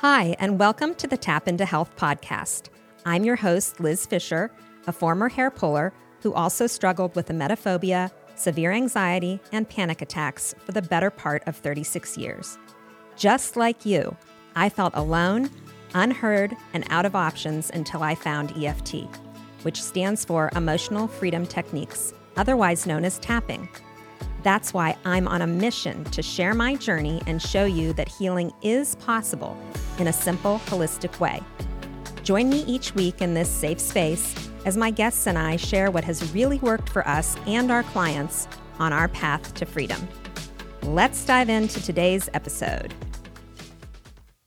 Hi, and welcome to the Tap into Health podcast. I'm your host, Liz Fisher, a former hair puller who also struggled with emetophobia, severe anxiety, and panic attacks for the better part of 36 years. Just like you, I felt alone, unheard, and out of options until I found EFT, which stands for Emotional Freedom Techniques, otherwise known as tapping. That's why I'm on a mission to share my journey and show you that healing is possible in a simple, holistic way. Join me each week in this safe space as my guests and I share what has really worked for us and our clients on our path to freedom. Let's dive into today's episode.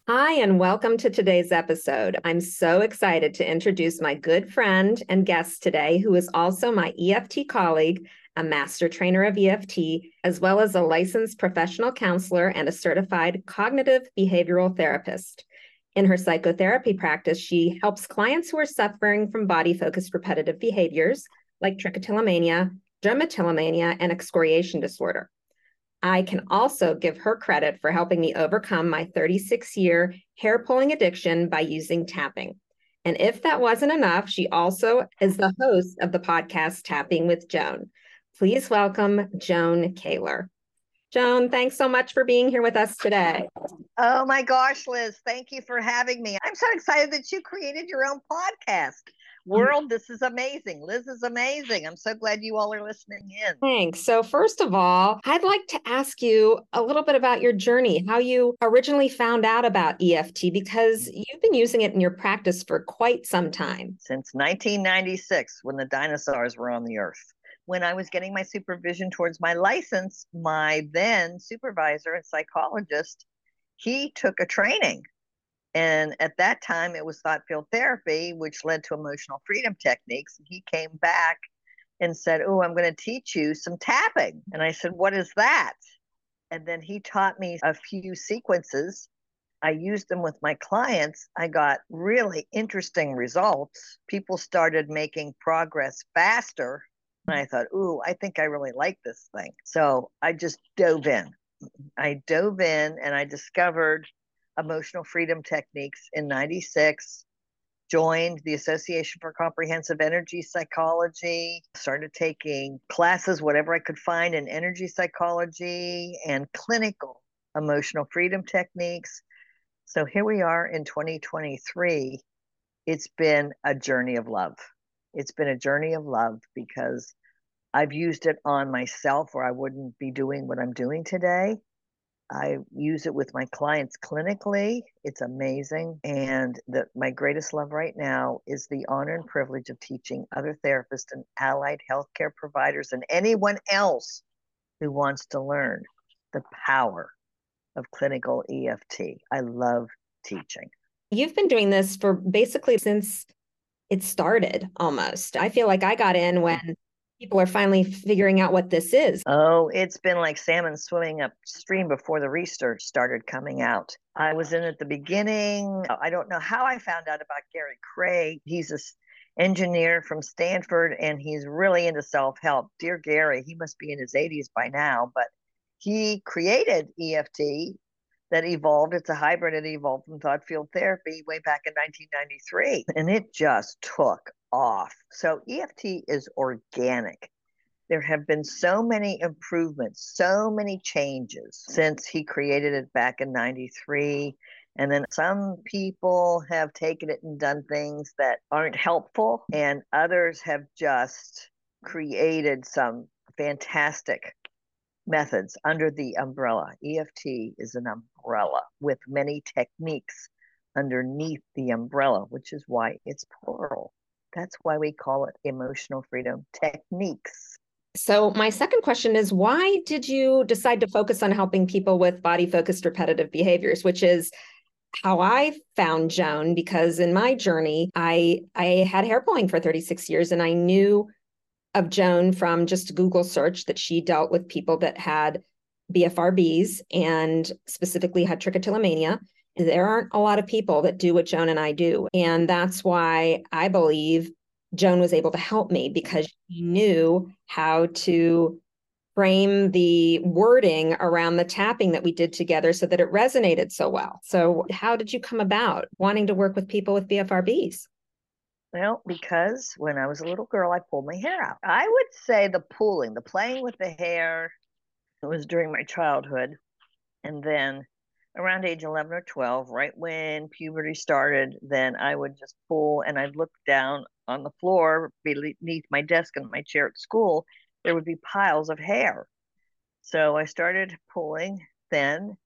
Hi, and welcome to today's episode. I'm so excited to introduce my good friend and guest today, who is also my EFT colleague, a master trainer of EFT, as well as a licensed professional counselor and a certified cognitive behavioral therapist. In her psychotherapy practice, she helps clients who are suffering from body focused repetitive behaviors like trichotillomania, dermatillomania, and excoriation disorder. I can also give her credit for helping me overcome my 36 year hair pulling addiction by using tapping. And if that wasn't enough, she also is the host of the podcast Tapping with Joan. Please welcome Joan Kaylor. Joan, thanks so much for being here with us today. Oh my gosh, Liz, thank you for having me. I'm so excited that you created your own podcast. Mm. World, this is amazing. Liz is amazing. I'm so glad you all are listening in. Thanks. So, first of all, I'd like to ask you a little bit about your journey, how you originally found out about EFT, because you've been using it in your practice for quite some time. Since 1996, when the dinosaurs were on the earth when I was getting my supervision towards my license, my then supervisor and psychologist, he took a training. And at that time, it was thought field therapy, which led to emotional freedom techniques. And he came back and said, Oh, I'm going to teach you some tapping. And I said, What is that? And then he taught me a few sequences. I used them with my clients. I got really interesting results. People started making progress faster and I thought, ooh, I think I really like this thing. So I just dove in. I dove in and I discovered emotional freedom techniques in 96 joined the association for comprehensive energy psychology started taking classes whatever i could find in energy psychology and clinical emotional freedom techniques so here we are in 2023 it's been a journey of love it's been a journey of love because I've used it on myself or I wouldn't be doing what I'm doing today. I use it with my clients clinically. It's amazing. And that my greatest love right now is the honor and privilege of teaching other therapists and allied healthcare providers and anyone else who wants to learn the power of clinical EFT. I love teaching. You've been doing this for basically since it started almost. I feel like I got in when people are finally figuring out what this is. Oh, it's been like salmon swimming upstream before the research started coming out. I was in at the beginning. I don't know how I found out about Gary Craig. He's a engineer from Stanford and he's really into self-help. Dear Gary, he must be in his 80s by now, but he created EFT that evolved. It's a hybrid. It evolved from thought field therapy way back in 1993, and it just took off. So EFT is organic. There have been so many improvements, so many changes since he created it back in 93. And then some people have taken it and done things that aren't helpful, and others have just created some fantastic methods under the umbrella. EFT is an umbrella with many techniques underneath the umbrella, which is why it's plural. That's why we call it emotional freedom techniques. So, my second question is why did you decide to focus on helping people with body focused repetitive behaviors, which is how I found Joan because in my journey, I I had hair pulling for 36 years and I knew of Joan from just Google search that she dealt with people that had BFRBs and specifically had trichotillomania. There aren't a lot of people that do what Joan and I do. And that's why I believe Joan was able to help me because she knew how to frame the wording around the tapping that we did together so that it resonated so well. So, how did you come about wanting to work with people with BFRBs? Well, because when I was a little girl, I pulled my hair out. I would say the pulling, the playing with the hair, it was during my childhood. And then around age 11 or 12, right when puberty started, then I would just pull and I'd look down on the floor beneath my desk and my chair at school. There would be piles of hair. So I started pulling then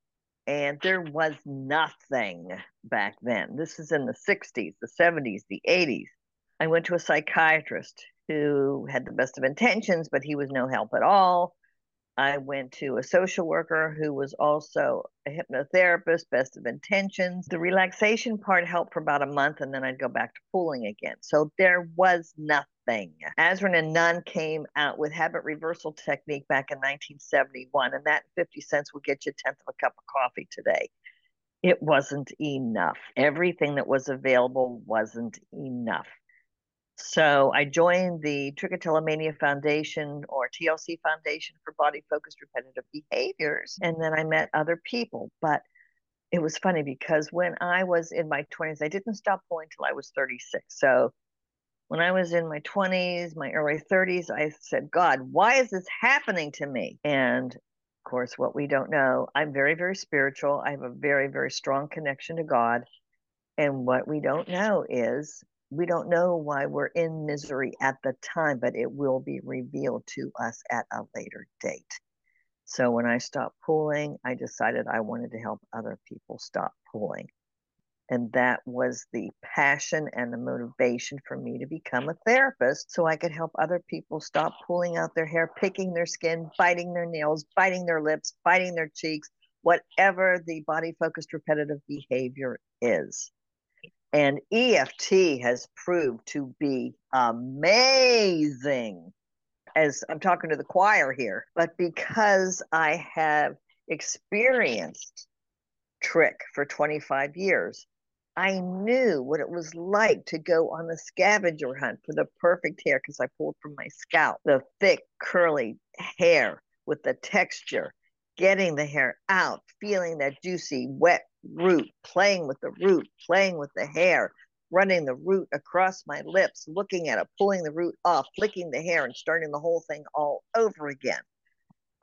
and there was nothing back then. This is in the 60s, the 70s, the 80s. I went to a psychiatrist who had the best of intentions, but he was no help at all. I went to a social worker who was also a hypnotherapist, best of intentions. The relaxation part helped for about a month, and then I'd go back to pulling again. So there was nothing. Azrin and Nunn came out with habit reversal technique back in 1971, and that 50 cents will get you a tenth of a cup of coffee today. It wasn't enough. Everything that was available wasn't enough. So I joined the Trichotillomania Foundation or TLC Foundation for Body Focused Repetitive Behaviors. And then I met other people. But it was funny because when I was in my 20s, I didn't stop pulling until I was 36. So when I was in my 20s, my early 30s, I said, God, why is this happening to me? And of course, what we don't know, I'm very, very spiritual. I have a very, very strong connection to God. And what we don't know is we don't know why we're in misery at the time, but it will be revealed to us at a later date. So when I stopped pulling, I decided I wanted to help other people stop pulling. And that was the passion and the motivation for me to become a therapist so I could help other people stop pulling out their hair, picking their skin, biting their nails, biting their lips, biting their cheeks, whatever the body focused repetitive behavior is. And EFT has proved to be amazing. As I'm talking to the choir here, but because I have experienced trich for 25 years, I knew what it was like to go on the scavenger hunt for the perfect hair because I pulled from my scalp the thick, curly hair with the texture, getting the hair out, feeling that juicy, wet root, playing with the root, playing with the hair, running the root across my lips, looking at it, pulling the root off, flicking the hair, and starting the whole thing all over again.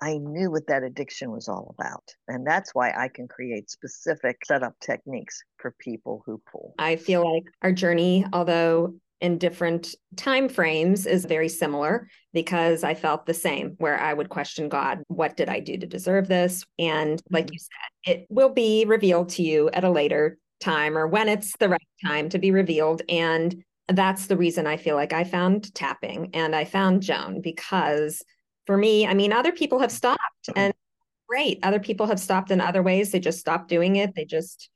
I knew what that addiction was all about. And that's why I can create specific setup techniques for people who pull. I feel like our journey, although in different time frames is very similar because I felt the same where I would question God, what did I do to deserve this? And like mm-hmm. you said, it will be revealed to you at a later time or when it's the right time to be revealed and that's the reason I feel like I found tapping and I found Joan because for me, I mean other people have stopped mm-hmm. and great. Other people have stopped in other ways. They just stopped doing it. They just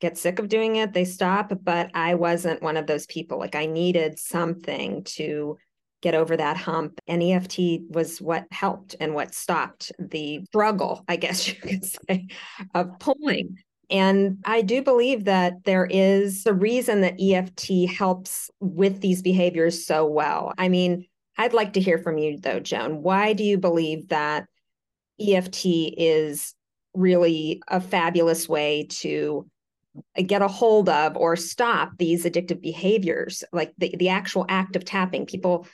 get sick of doing it, they stop. But I wasn't one of those people. Like I needed something to get over that hump. And EFT was what helped and what stopped the struggle, I guess you could say, of pulling. And I do believe that there is a reason that EFT helps with these behaviors so well. I mean, I'd like to hear from you though, Joan. Why do you believe that EFT is really a fabulous way to Uh, get a hold of or stop these addictive behaviors like the, the actual act of tapping. People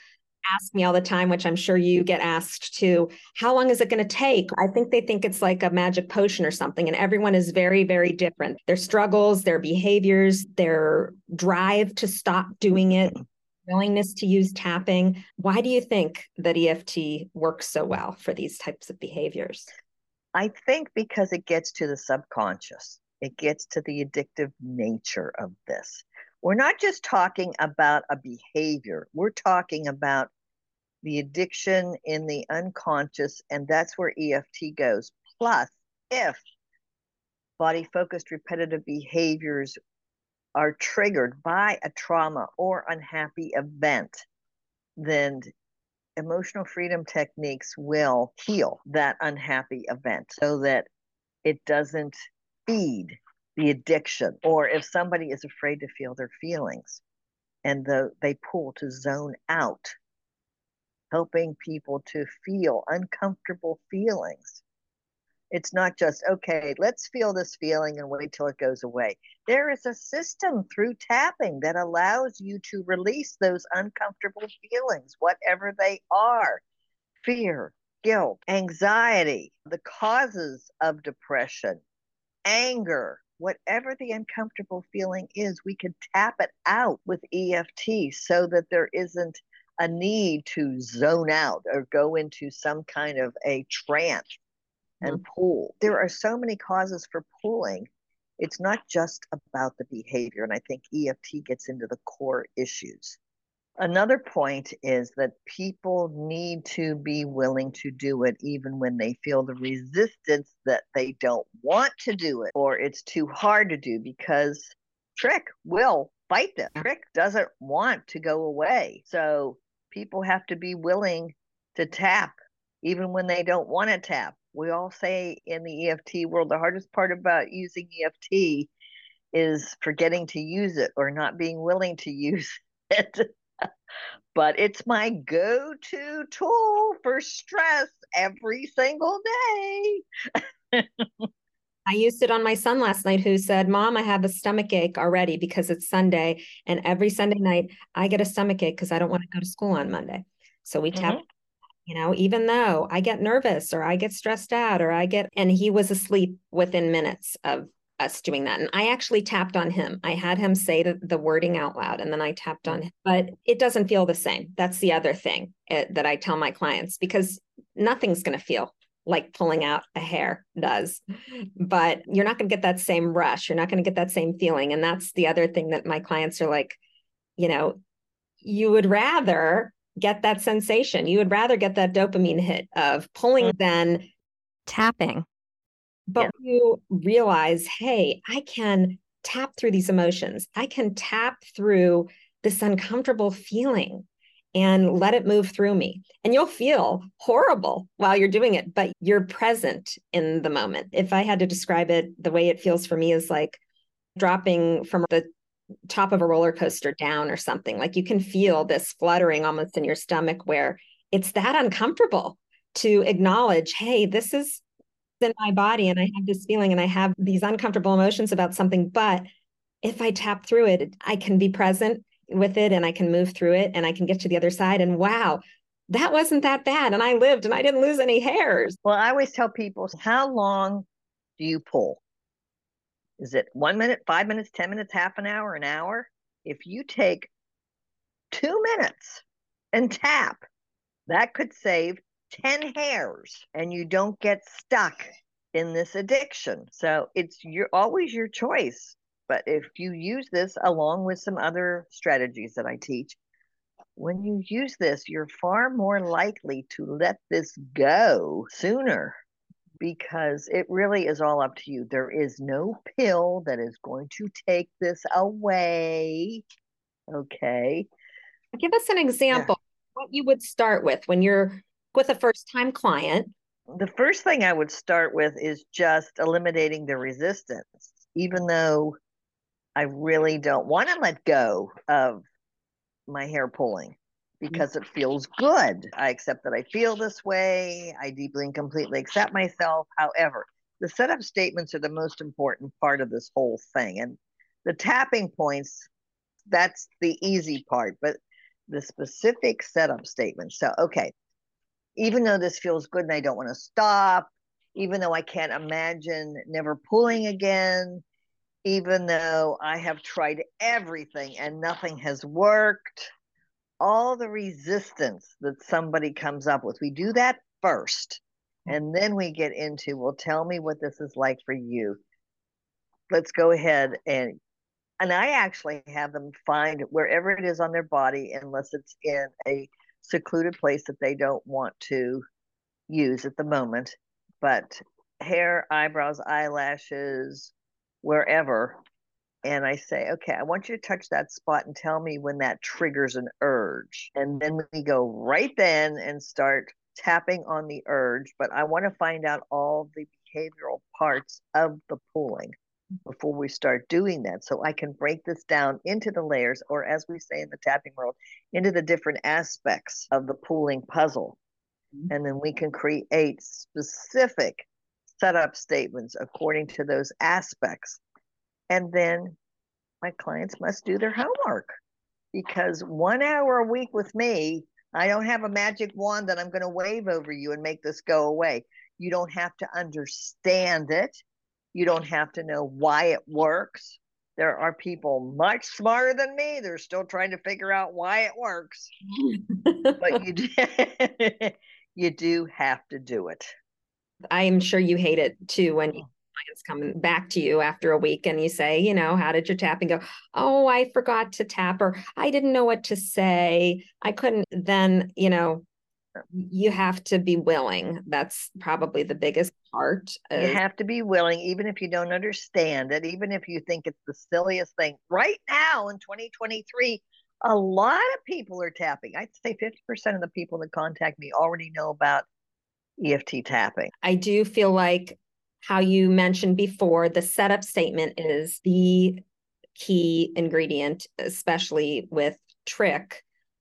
ask me all the time which i'm sure you get asked too how long is it going to take? I think they think it's like a magic potion or something and everyone is very very different. Their struggles their behaviors their drive to stop doing it willingness to use tapping. Why do you think that eft works so well for these types of behaviors? I think because it gets to the subconscious it gets to the addictive nature of this. We're not just talking about a behavior, we're talking about the addiction in the unconscious, and that's where EFT goes. Plus, if body focused repetitive behaviors are triggered by a trauma or unhappy event, then emotional freedom techniques will heal that unhappy event so that it doesn't feed the addiction, or if somebody is afraid to feel their feelings and the, they pull to zone out, helping people to feel uncomfortable feelings. It's not just, okay, let's feel this feeling and wait till it goes away. There is a system through tapping that allows you to release those uncomfortable feelings, whatever they are fear, guilt, anxiety, the causes of depression, anger, whatever the uncomfortable feeling is, we can tap it out with EFT so that there isn't a need to zone out or go into some kind of a trance and mm-hmm. pull. There are so many causes for pulling. It's not just about the behavior. And I think EFT gets into the core issues. Another point is that people need to be willing to do it even when they feel the resistance that they don't want to do it or it's too hard to do because Trich will fight them. Trich doesn't want to go away. So people have to be willing to tap even when they don't want to tap. We all say in the EFT world, the hardest part about using EFT is forgetting to use it or not being willing to use it but it's my go to tool for stress every single day. I used it on my son last night who said, Mom, I have a stomach ache already because it's Sunday. And every Sunday night, I get a stomach ache because I don't want to go to school on Monday. So we mm-hmm. you know, even though I get nervous or I get stressed out or I get, and he was asleep within minutes of us doing that. And I actually tapped on him. I had him say the, the wording out loud and then I tapped on him. But it doesn't feel the same. That's the other thing it, eh, that I tell my clients because nothing's going to feel like pulling out a hair does. But you're not going to get that same rush. You're not going to get that same feeling. And that's the other thing that my clients are like, you know, you would rather get that sensation. You would rather get that dopamine hit of pulling mm. than tapping but yeah. you realize, hey, I can tap through these emotions. I can tap through this uncomfortable feeling and let it move through me. And you'll feel horrible while you're doing it, but you're present in the moment. If I had to describe it, the way it feels for me is like dropping from the top of a roller coaster down or something. Like you can feel this fluttering almost in your stomach where it's that uncomfortable to acknowledge, hey, this is in my body and I have this feeling and I have these uncomfortable emotions about something. But if I tap through it, I can be present with it and I can move through it and I can get to the other side. And wow, that wasn't that bad. And I lived and I didn't lose any hairs. Well, I always tell people, how long do you pull? Is it one minute, five minutes, 10 minutes, half an hour, an hour? If you take two minutes and tap, that could save 10 hairs and you don't get stuck in this addiction. So it's your always your choice. But if you use this along with some other strategies that I teach, when you use this, you're far more likely to let this go sooner because it really is all up to you. There is no pill that is going to take this away. Okay. Give us an example yeah. what you would start with when you're with a first time client? The first thing I would start with is just eliminating the resistance, even though I really don't want to let go of my hair pulling because it feels good. I accept that I feel this way. I deeply and completely accept myself. However, the setup statements are the most important part of this whole thing. And the tapping points, that's the easy part, but the specific setup statements. So, okay, even though this feels good and I don't want to stop, even though I can't imagine never pulling again, even though I have tried everything and nothing has worked, all the resistance that somebody comes up with, we do that first. And then we get into, well, tell me what this is like for you. Let's go ahead and and I actually have them find wherever it is on their body, unless it's in a secluded place that they don't want to use at the moment. But hair, eyebrows, eyelashes, wherever. And I say, okay, I want you to touch that spot and tell me when that triggers an urge. And then we go right then and start tapping on the urge. But I want to find out all the behavioral parts of the pulling. Before we start doing that. So I can break this down into the layers, or as we say in the tapping world, into the different aspects of the pooling puzzle. Mm-hmm. And then we can create specific setup statements according to those aspects. And then my clients must do their homework because one hour a week with me, I don't have a magic wand that I'm going to wave over you and make this go away. You don't have to understand it. You don't have to know why it works. There are people much smarter than me. They're still trying to figure out why it works. but you do, you do have to do it. I'm sure you hate it too when oh clients come back to you after a week and you say, you know, how did your tapping go? Oh, I forgot to tap or I didn't know what to say. I couldn't then, you know, you have to be willing. That's probably the biggest part. Is- you have to be willing, even if you don't understand it, even if you think it's the silliest thing. Right now in 2023, a lot of people are tapping. I'd say 50% of the people that contact me already know about EFT tapping. I do feel like how you mentioned before, the setup statement is the key ingredient, especially with Trich,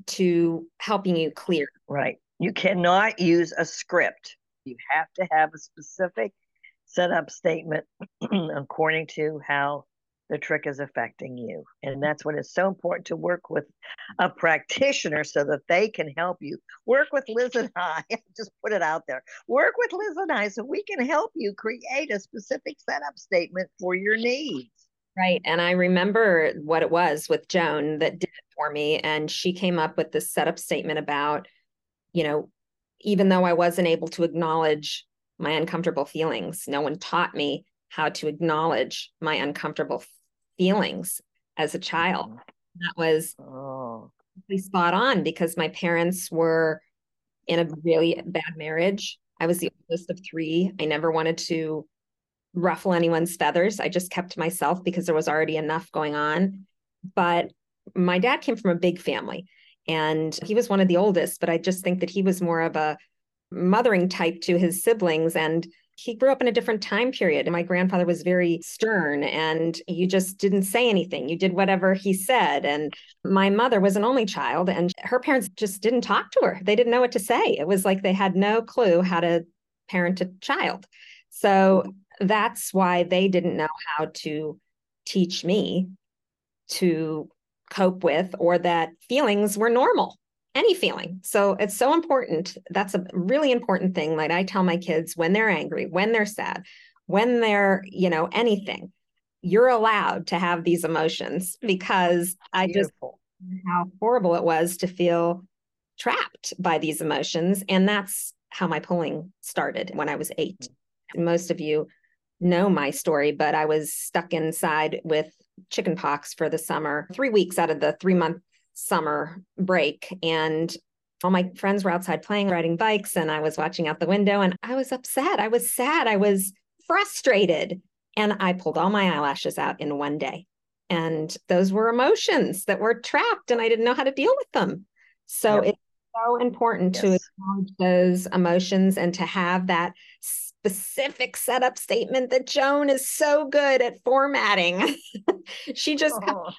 to helping you clear. Right. You cannot use a script. You have to have a specific setup statement according to how the trich is affecting you. And that's when it's so important to work with a practitioner so that they can help you. Work with Liz and I, just put it out there. Work with Liz and I so we can help you create a specific setup statement for your needs. Right. And I remember what it was with Joan that did it for me. And she came up with this setup statement about, you know, even though I wasn't able to acknowledge my uncomfortable feelings, no one taught me how to acknowledge my uncomfortable feelings as a child. Mm-hmm. That was oh. spot on because my parents were in a really bad marriage. I was the oldest of three. I never wanted to ruffle anyone's feathers. I just kept myself because there was already enough going on. But my dad came from a big family and he was one of the oldest, but I just think that he was more of a mothering type to his siblings. And he grew up in a different time period. And my grandfather was very stern and you just didn't say anything. You did whatever he said. And my mother was an only child and her parents just didn't talk to her. They didn't know what to say. It was like they had no clue how to parent a child. So that's why they didn't know how to teach me to cope with or that feelings were normal any feeling. So it's so important. That's a really important thing. Like I tell my kids when they're angry, when they're sad, when they're, you know, anything, you're allowed to have these emotions because I just how horrible it was to feel trapped by these emotions. And that's how my pulling started when I was eight. Mm-hmm. Most of you know my story, but I was stuck inside with chickenpox for the summer, three weeks out of the three month summer break and all my friends were outside playing, riding bikes, and I was watching out the window and I was upset. I was sad. I was frustrated. And I pulled all my eyelashes out in one day. And those were emotions that were trapped, and I didn't know how to deal with them. So yep. it's so important yes. to acknowledge those emotions and to have that specific setup statement that Joan is so good at formatting. she just oh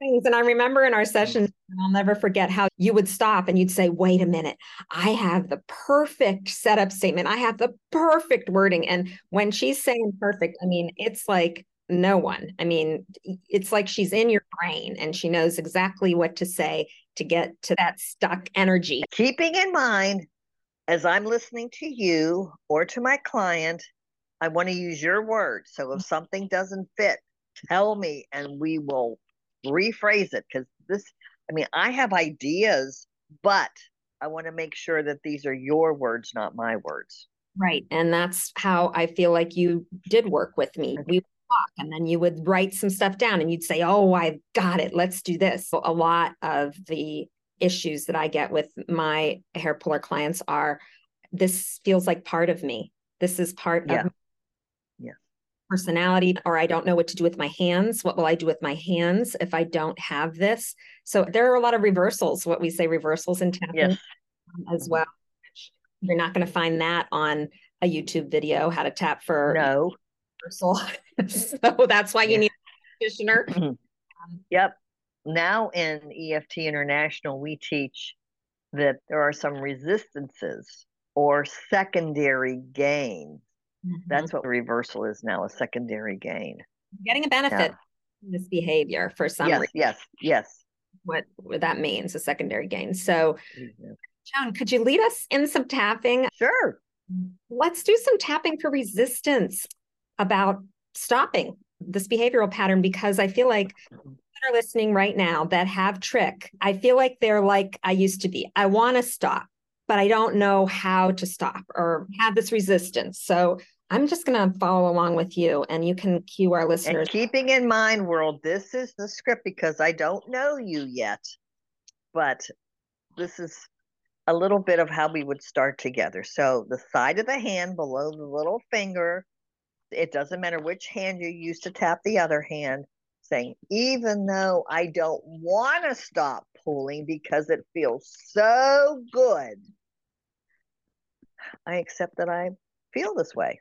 things. And I remember in our mm. sessions, I'll never forget how you would stop and you'd say, wait a minute, I have the perfect setup statement. I have the perfect wording. And when she's saying perfect, I mean, it's like no one. I mean, it's like she's in your brain and she knows exactly what to say to get to that stuck energy. Keeping in mind, as I'm listening to you or to my client, I want to use your words. So if something doesn't fit, tell me and we will rephrase it because this, I mean, I have ideas, but I want to make sure that these are your words, not my words. Right. And that's how I feel like you did work with me. We would talk and then you would write some stuff down and you'd say, Oh, I've got it. Let's do this. So a lot of the issues that I get with my hair puller clients are this feels like part of me. This is part yeah. of personality or I don't know what to do with my hands. What will I do with my hands if I don't have this? So there are a lot of reversals, what we say reversals in tapping yes. Um, as well. You're not going to find that on a YouTube video, how to tap for no universal. so that's why you need a practitioner. Mm-hmm. Um, yep. Now in EFT International, we teach that there are some resistances or secondary gain. Mm-hmm. That's what reversal is now a secondary gain. Getting a benefit yeah. this behavior for some yes, reason. Yes, yes. What, what that means, a secondary gain. So, mm-hmm. Joan, could you lead us in some tapping? Sure. Let's do some tapping for resistance about stopping this behavioral pattern because I feel like are listening right now that have trich, I feel like they're like I used to be. I want to stop, but I don't know how to stop or have this resistance. So I'm just going to follow along with you and you can cue our listeners. And keeping in mind, world, this is the script because I don't know you yet, but this is a little bit of how we would start together. So the side of the hand below the little finger, it doesn't matter which hand you use to tap the other hand, saying, even though I don't want to stop pulling because it feels so good, I accept that I feel this way.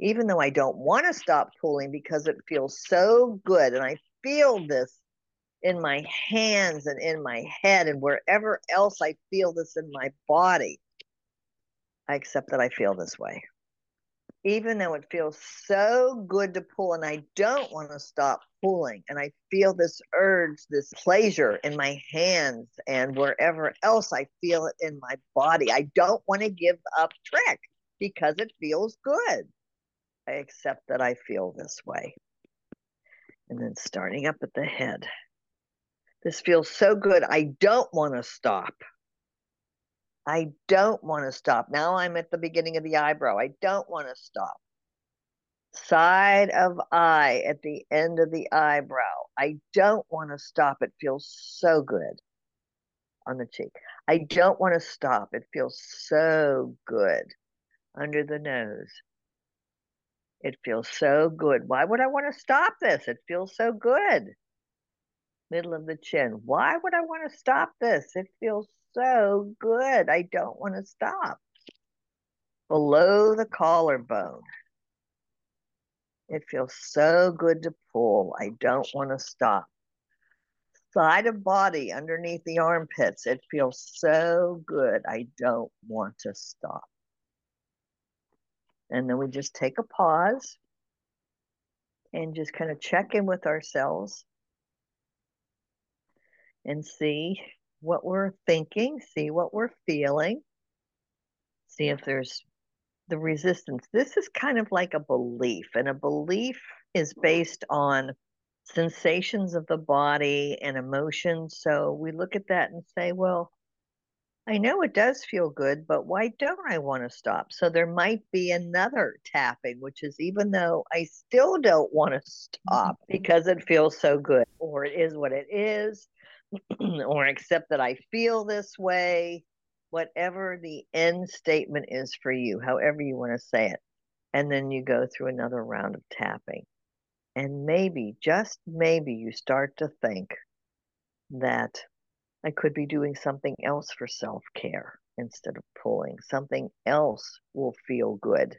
Even though I don't want to stop pulling because it feels so good and I feel this in my hands and in my head and wherever else I feel this in my body, I accept that I feel this way. Even though it feels so good to pull and I don't want to stop pulling, and I feel this urge, this pleasure in my hands and wherever else I feel it in my body, I don't want to give up trich because it feels good. I accept that I feel this way. And then starting up at the head. This feels so good. I don't want to stop. I don't want to stop. Now I'm at the beginning of the eyebrow. I don't want to stop. Side of eye at the end of the eyebrow. I don't want to stop. It feels so good on the cheek. I don't want to stop. It feels so good under the nose. It feels so good. Why would I want to stop this? It feels so good middle of the chin. Why would I want to stop this? It feels so good. I don't want to stop. Below the collarbone. It feels so good to pull. I don't want to stop. Side of body underneath the armpits. It feels so good. I don't want to stop. And then we just take a pause and just kind of check in with ourselves and see what we're thinking, see what we're feeling, see if there's the resistance. This is kind of like a belief, and a belief is based on sensations of the body and emotions. So we look at that and say, well, I know it does feel good, but why don't I want to stop? So there might be another tapping, which is even though I still don't want to stop mm-hmm. because it feels so good, or it is what it is, or accept that I feel this way, whatever the end statement is for you, however you want to say it. And then you go through another round of tapping. And maybe, just maybe, you start to think that I could be doing something else for self care instead of pulling. Something else will feel good.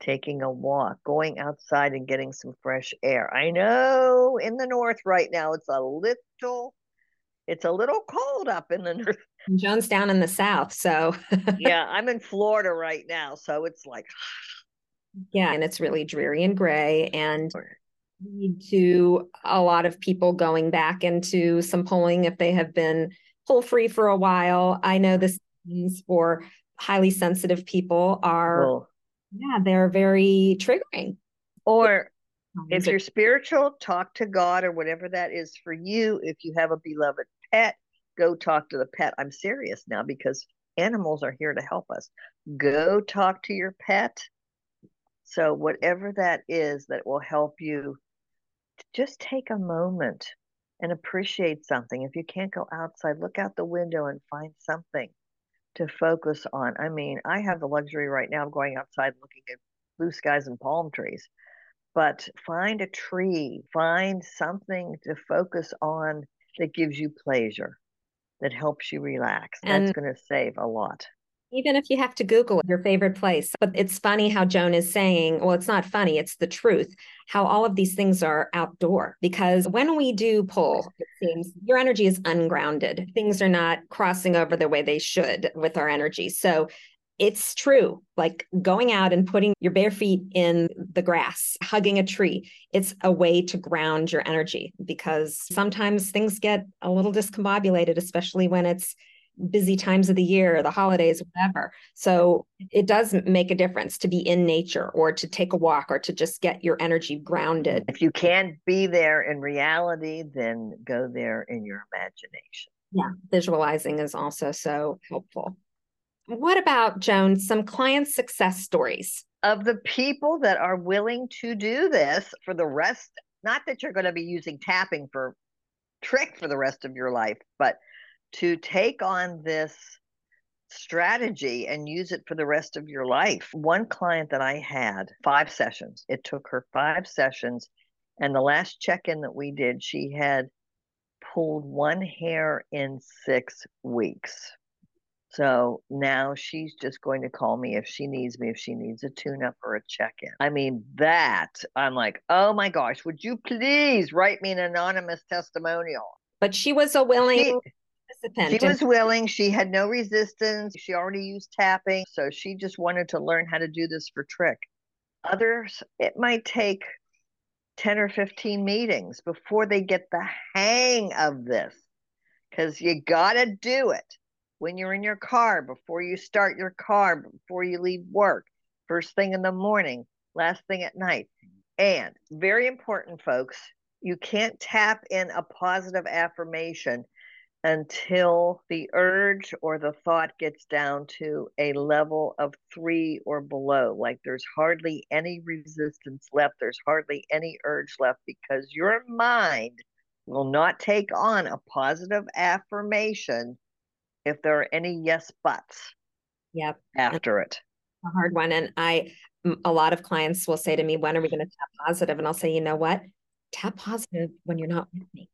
Taking a walk, going outside and getting some fresh air. I know in the north right now it's a little it's a little cold up in the north. Joan's down in the south, so yeah, I'm in Florida right now, so it's like yeah, and it's really dreary and gray, and lead to a lot of people going back into some polling if they have been poll free for a while. I know this means for highly sensitive people are yeah, they're very triggering. Or if you're spiritual, talk to God or whatever that is for you. If you have a beloved pet, go talk to the pet. I'm serious now because animals are here to help us. Go talk to your pet. So, whatever that is that will help you, just take a moment and appreciate something. If you can't go outside, look out the window and find something to focus on. I mean, I have the luxury right now of going outside looking at blue skies and palm trees, but find a tree, find something to focus on that gives you pleasure, that helps you relax. And That's going to save a lot. even if you have to Google your favorite place. But it's funny how Joan is saying, well, it's not funny, it's the truth, how all of these things are outdoor. Because when we do pull, it seems your energy is ungrounded. Things are not crossing over the way they should with our energy. So it's true. Like going out and putting your bare feet in the grass, hugging a tree, it's a way to ground your energy because sometimes things get a little discombobulated, especially when it's busy times of the year, the holidays, whatever. So it does make a difference to be in nature or to take a walk or to just get your energy grounded. If you can't be there in reality, then go there in your imagination. Yeah, visualizing is also so helpful. What about Joan, some client success stories? Of the people that are willing to do this for the rest, not that you're going to be using tapping for trich for the rest of your life, but to take on this strategy and use it for the rest of your life. One client that I had, five sessions. It took her five sessions. And the last check in that we did, she had pulled one hair in six weeks. So now she's just going to call me if she needs me, if she needs a tune up or a check in. I mean, that I'm like, oh my gosh, would you please write me an anonymous testimonial? But she was a willing she, participant. She was willing. She had no resistance. She already used tapping. So she just wanted to learn how to do this for trich. Others, it might take 10 or 15 meetings before they get the hang of this because you got to do it when you're in your car, before you start your car, before you leave work, first thing in the morning, last thing at night. And very important, folks, you can't tap in a positive affirmation until the urge or the thought gets down to a level of three or below. Like there's hardly any resistance left, there's hardly any urge left because your mind will not take on a positive affirmation if there are any yes buts. Yep. After it. A hard one. And I, a lot of clients will say to me, when are we going to tap positive? And I'll say, you know what? Tap positive when you're not with me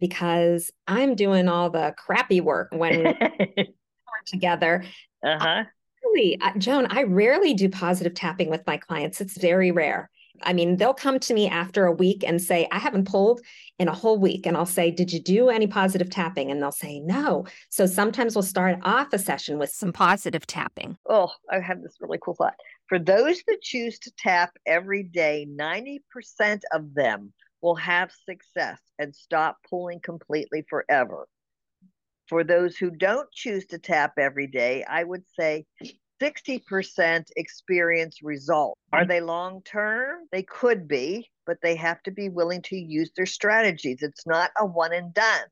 because I'm doing all the crappy work when we're together. Uh-huh. really, Joan, I rarely do positive tapping with my clients. It's very rare. I mean, they'll come to me after a week and say, I haven't pulled in a whole week. And I'll say, Did you do any positive tapping? And they'll say, No. So sometimes we'll start off a session with some positive tapping. Oh, I have this really cool thought. For those that choose to tap every day, 90% of them will have success and stop pulling completely forever. For those who don't choose to tap every day, I would say 60% experience results. Are mm-hmm. they long term? They could be, but they have to be willing to use their strategies. It's not a one and done,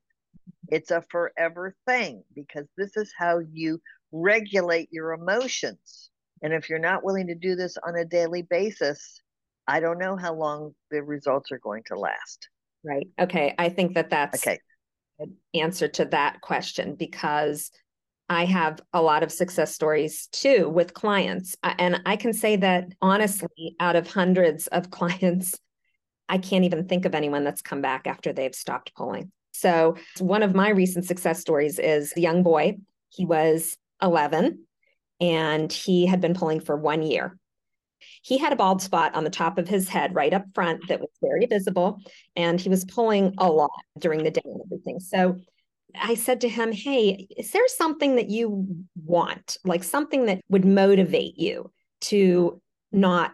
it's a forever thing because this is how you regulate your emotions. And if you're not willing to do this on a daily basis, I don't know how long the results are going to last. Right. Okay. I think that that's okay. an answer to that question because I have a lot of success stories too with clients. And I can say that honestly, out of hundreds of clients, I can't even think of anyone that's come back after they've stopped pulling. So, one of my recent success stories is the young boy. He was 11 and he had been pulling for one year. He had a bald spot on the top of his head right up front that was very visible, and he was pulling a lot during the day and everything. So I said to him, Hey, is there something that you want, like something that would motivate you to not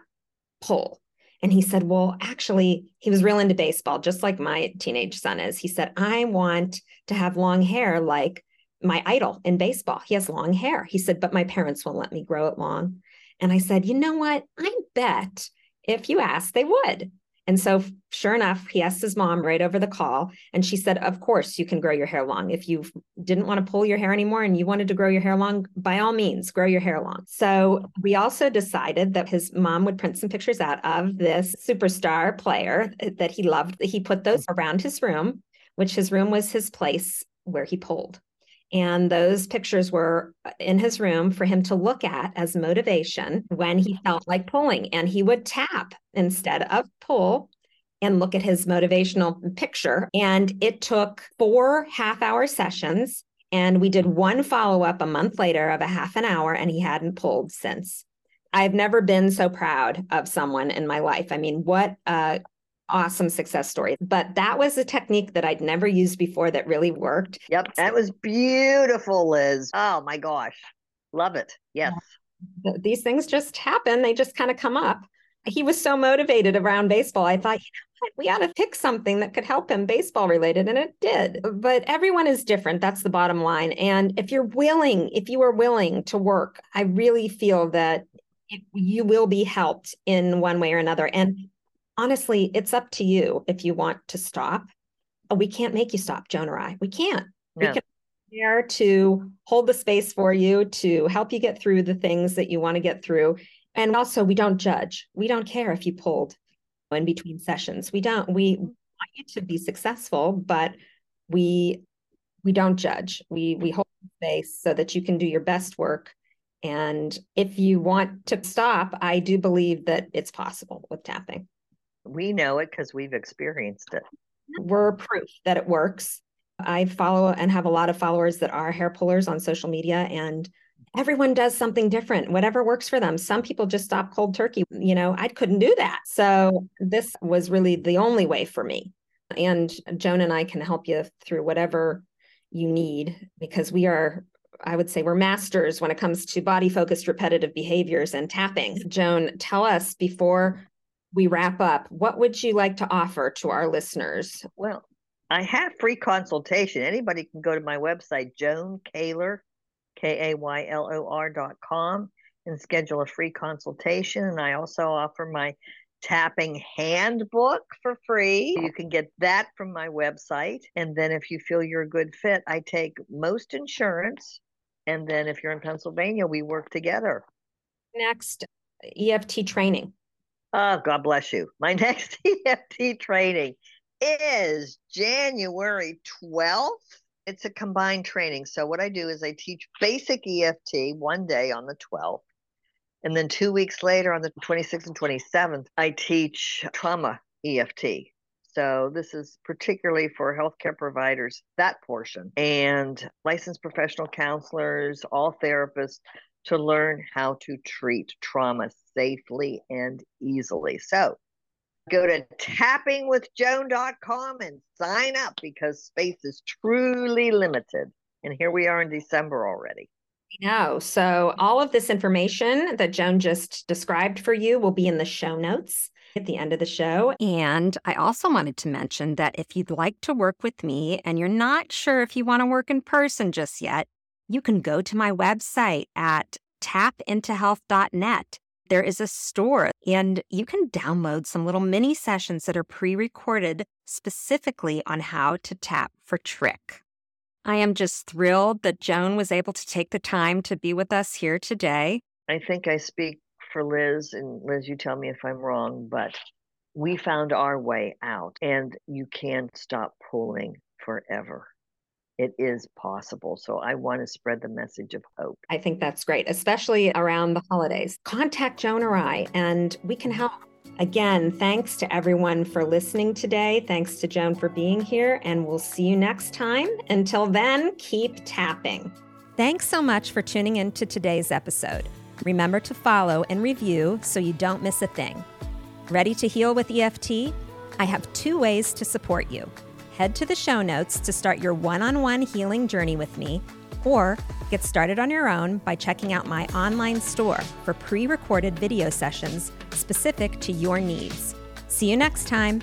pull? And he said, Well, actually, he was real into baseball, just like my teenage son is. He said, I want to have long hair like my idol in baseball. He has long hair. He said, But my parents won't let me grow it long. And I said, you know what? I bet if you asked, they would. And so, sure enough, he asked his mom right over the call. And she said, Of course, you can grow your hair long. If you didn't want to pull your hair anymore and you wanted to grow your hair long, by all means, grow your hair long. So, we also decided that his mom would print some pictures out of this superstar player that he loved. He put those around his room, which his room was his place where he pulled. And those pictures were uh, in his room for him to look at as motivation when he felt like pulling. And he would tap instead of pull and look at his motivational picture. And it took four half hour sessions. And we did one follow up a month later of a half an hour, and he hadn't pulled since. I've never been so proud of someone in my life. I mean, what a awesome success story. But that was a technique that I'd never used before that really worked. Yep, that was beautiful, Liz. Oh my gosh. Love it. Yes. These things just happen, they just kind of come up. He was so motivated around baseball. I thought, you know what? We ought to pick something that could help him baseball related. And it did. But everyone is different. That's the bottom line. And if you're willing, if you are willing to work, I really feel that you will be helped in one way or another. And honestly, it's up to you if you want to stop. We can't make you stop, Joan or I. We can't. No. We can there to hold the space for you to help you get through the things that you want to get through and also we don't judge we don't care if you pulled in between sessions we don't we mm-hmm. want you to be successful but we we don't judge we we hold space so that you can do your best work and if you want to stop i do believe that it's possible with tapping we know it because we've experienced it. We're proof that it works. I follow and have a lot of followers that are hair pullers on social media and everyone does something different whatever works for them. Some people just stop cold turkey you know i couldn't do that. So this was really the only way for me. And joan and i can help you through whatever you need because we are i would say we're masters when it comes to body focused repetitive behaviors and tapping. Joan tell us before we wrap up what would you like to offer to our listeners well I have free consultation. Anybody can go to my website, Joan Kaylor, K A Y L O R dot com, and schedule a free consultation. And I also offer my tapping handbook for free. You can get that from my website. And then if you feel you're a good fit, I take most insurance. And then if you're in Pennsylvania, we work together. Next, EFT training. Oh, God bless you. My next EFT training is January 12th. It's a combined training. So, what I do is I teach basic EFT one day on the 12th. And then two weeks later, on the 26th and 27th, I teach trauma EFT. So, this is particularly for healthcare providers, that portion, and licensed professional counselors, all therapists to learn how to treat trauma safely and easily. So, Go to tappingwithjoan.com and sign up because space is truly limited. And here we are in December already. know. So, all of this information that Joan just described for you will be in the show notes at the end of the show. And I also wanted to mention that if you'd like to work with me and you're not sure if you want to work in person just yet, you can go to my website at tapintohealth.net there is a store and you can download some little mini sessions that are pre recorded specifically on how to tap for trich. I am just thrilled that Joan was able to take the time to be with us here today. I think I speak for Liz, and Liz, you tell me if I'm wrong, but we found our way out, and you can't stop pulling forever it is possible. So I want to spread the message of hope. I think that's great, especially around the holidays. Contact Joan or I, and we can help. Again, thanks to everyone for listening today. Thanks to Joan for being here, and we'll see you next time. Until then, keep tapping. Thanks so much for tuning in to today's episode. Remember to follow and review so you don't miss a thing. Ready to heal with EFT? I have two ways to support you head to the show notes to start your one on one healing journey with me, or get started on your own by checking out my online store for pre recorded video sessions specific to your needs. See you next time.